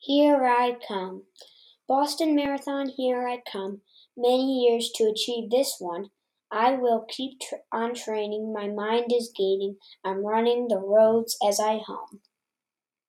Here I come. Boston Marathon, here I come. Many years to achieve this one. I will keep on training, my mind is gaining, I'm running the roads as I hum.